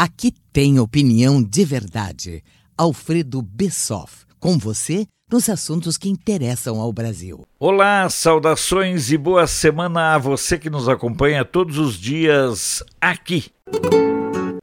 Aqui tem opinião de verdade. Alfredo Bessoff, com você nos assuntos que interessam ao Brasil. Olá, saudações e boa semana a você que nos acompanha todos os dias aqui.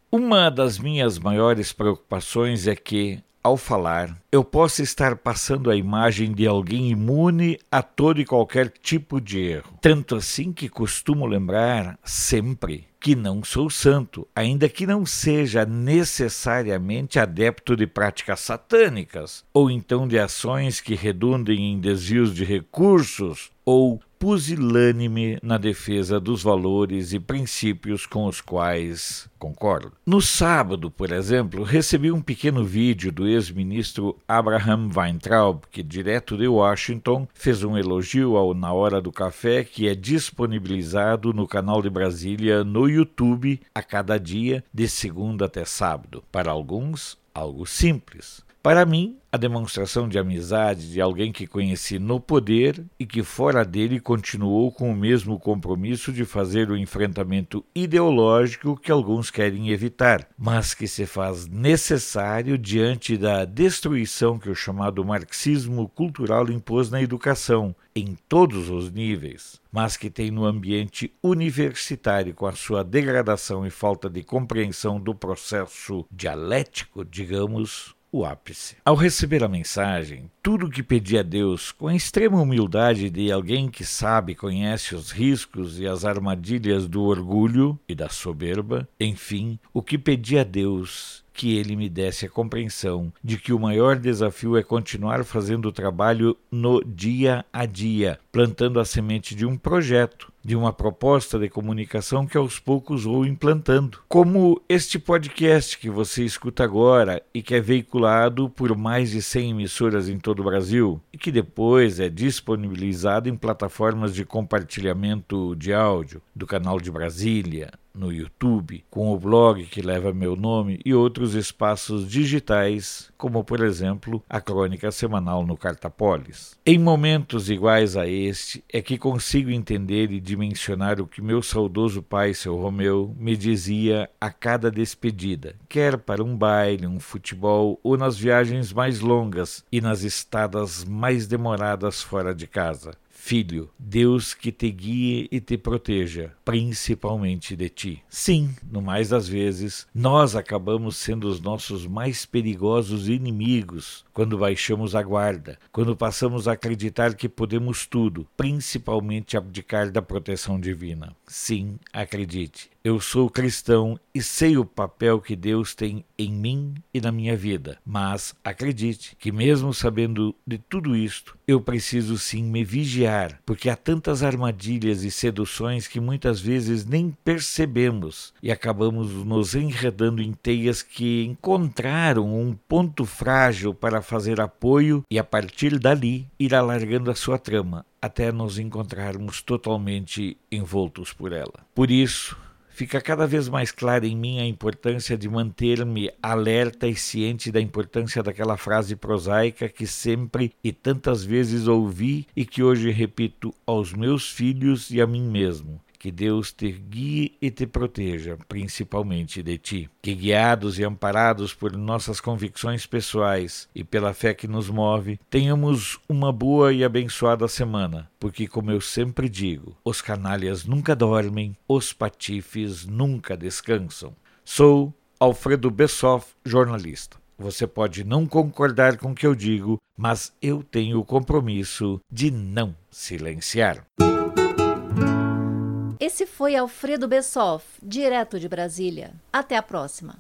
Uma das minhas maiores preocupações é que, ao falar, eu possa estar passando a imagem de alguém imune a todo e qualquer tipo de erro. Tanto assim que costumo lembrar sempre que não sou santo, ainda que não seja necessariamente adepto de práticas satânicas, ou então de ações que redundem em desvios de recursos ou pusilânime na defesa dos valores e princípios com os quais concordo. No sábado, por exemplo, recebi um pequeno vídeo do ex-ministro Abraham Weintraub, que, direto de Washington, fez um elogio ao Na Hora do Café, que é disponibilizado no canal de Brasília no YouTube a cada dia, de segunda até sábado. Para alguns, algo simples. Para mim, a demonstração de amizade de alguém que conheci no poder e que fora dele continuou com o mesmo compromisso de fazer o enfrentamento ideológico que alguns querem evitar, mas que se faz necessário diante da destruição que o chamado marxismo cultural impôs na educação, em todos os níveis, mas que tem no ambiente universitário, com a sua degradação e falta de compreensão do processo dialético, digamos, o ápice. Ao receber a mensagem, tudo o que pedi a Deus, com a extrema humildade de alguém que sabe conhece os riscos e as armadilhas do orgulho e da soberba, enfim, o que pedi a Deus que ele me desse a compreensão de que o maior desafio é continuar fazendo o trabalho no dia a dia, plantando a semente de um projeto, de uma proposta de comunicação que aos poucos vou implantando. Como este podcast que você escuta agora e que é veiculado por mais de 100 emissoras em todo o Brasil e que depois é disponibilizado em plataformas de compartilhamento de áudio do canal de Brasília, no YouTube, com o blog que leva meu nome e outros espaços digitais, como por exemplo a crônica semanal no Cartapolis. Em momentos iguais a este é que consigo entender e dimensionar o que meu saudoso pai, seu Romeu, me dizia a cada despedida, quer para um baile, um futebol ou nas viagens mais longas e nas estadas mais demoradas fora de casa. Filho, Deus que te guie e te proteja, principalmente de ti. Sim, no mais das vezes, nós acabamos sendo os nossos mais perigosos inimigos quando baixamos a guarda, quando passamos a acreditar que podemos tudo, principalmente abdicar da proteção divina. Sim, acredite, eu sou cristão e sei o papel que Deus tem em mim e na minha vida, mas acredite que, mesmo sabendo de tudo isto, eu preciso sim me vigiar, porque há tantas armadilhas e seduções que muitas vezes nem percebemos e acabamos nos enredando em teias que encontraram um ponto frágil para fazer apoio e, a partir dali, ir alargando a sua trama até nos encontrarmos totalmente envoltos por ela. Por isso, fica cada vez mais clara em mim a importância de manter-me alerta e ciente da importância daquela frase prosaica que sempre e tantas vezes ouvi e que hoje repito aos meus filhos e a mim mesmo. Que Deus te guie e te proteja, principalmente de ti. Que, guiados e amparados por nossas convicções pessoais e pela fé que nos move, tenhamos uma boa e abençoada semana, porque, como eu sempre digo, os canalhas nunca dormem, os patifes nunca descansam. Sou Alfredo Bessoff, jornalista. Você pode não concordar com o que eu digo, mas eu tenho o compromisso de não silenciar. Esse foi Alfredo Bessoff, direto de Brasília. Até a próxima.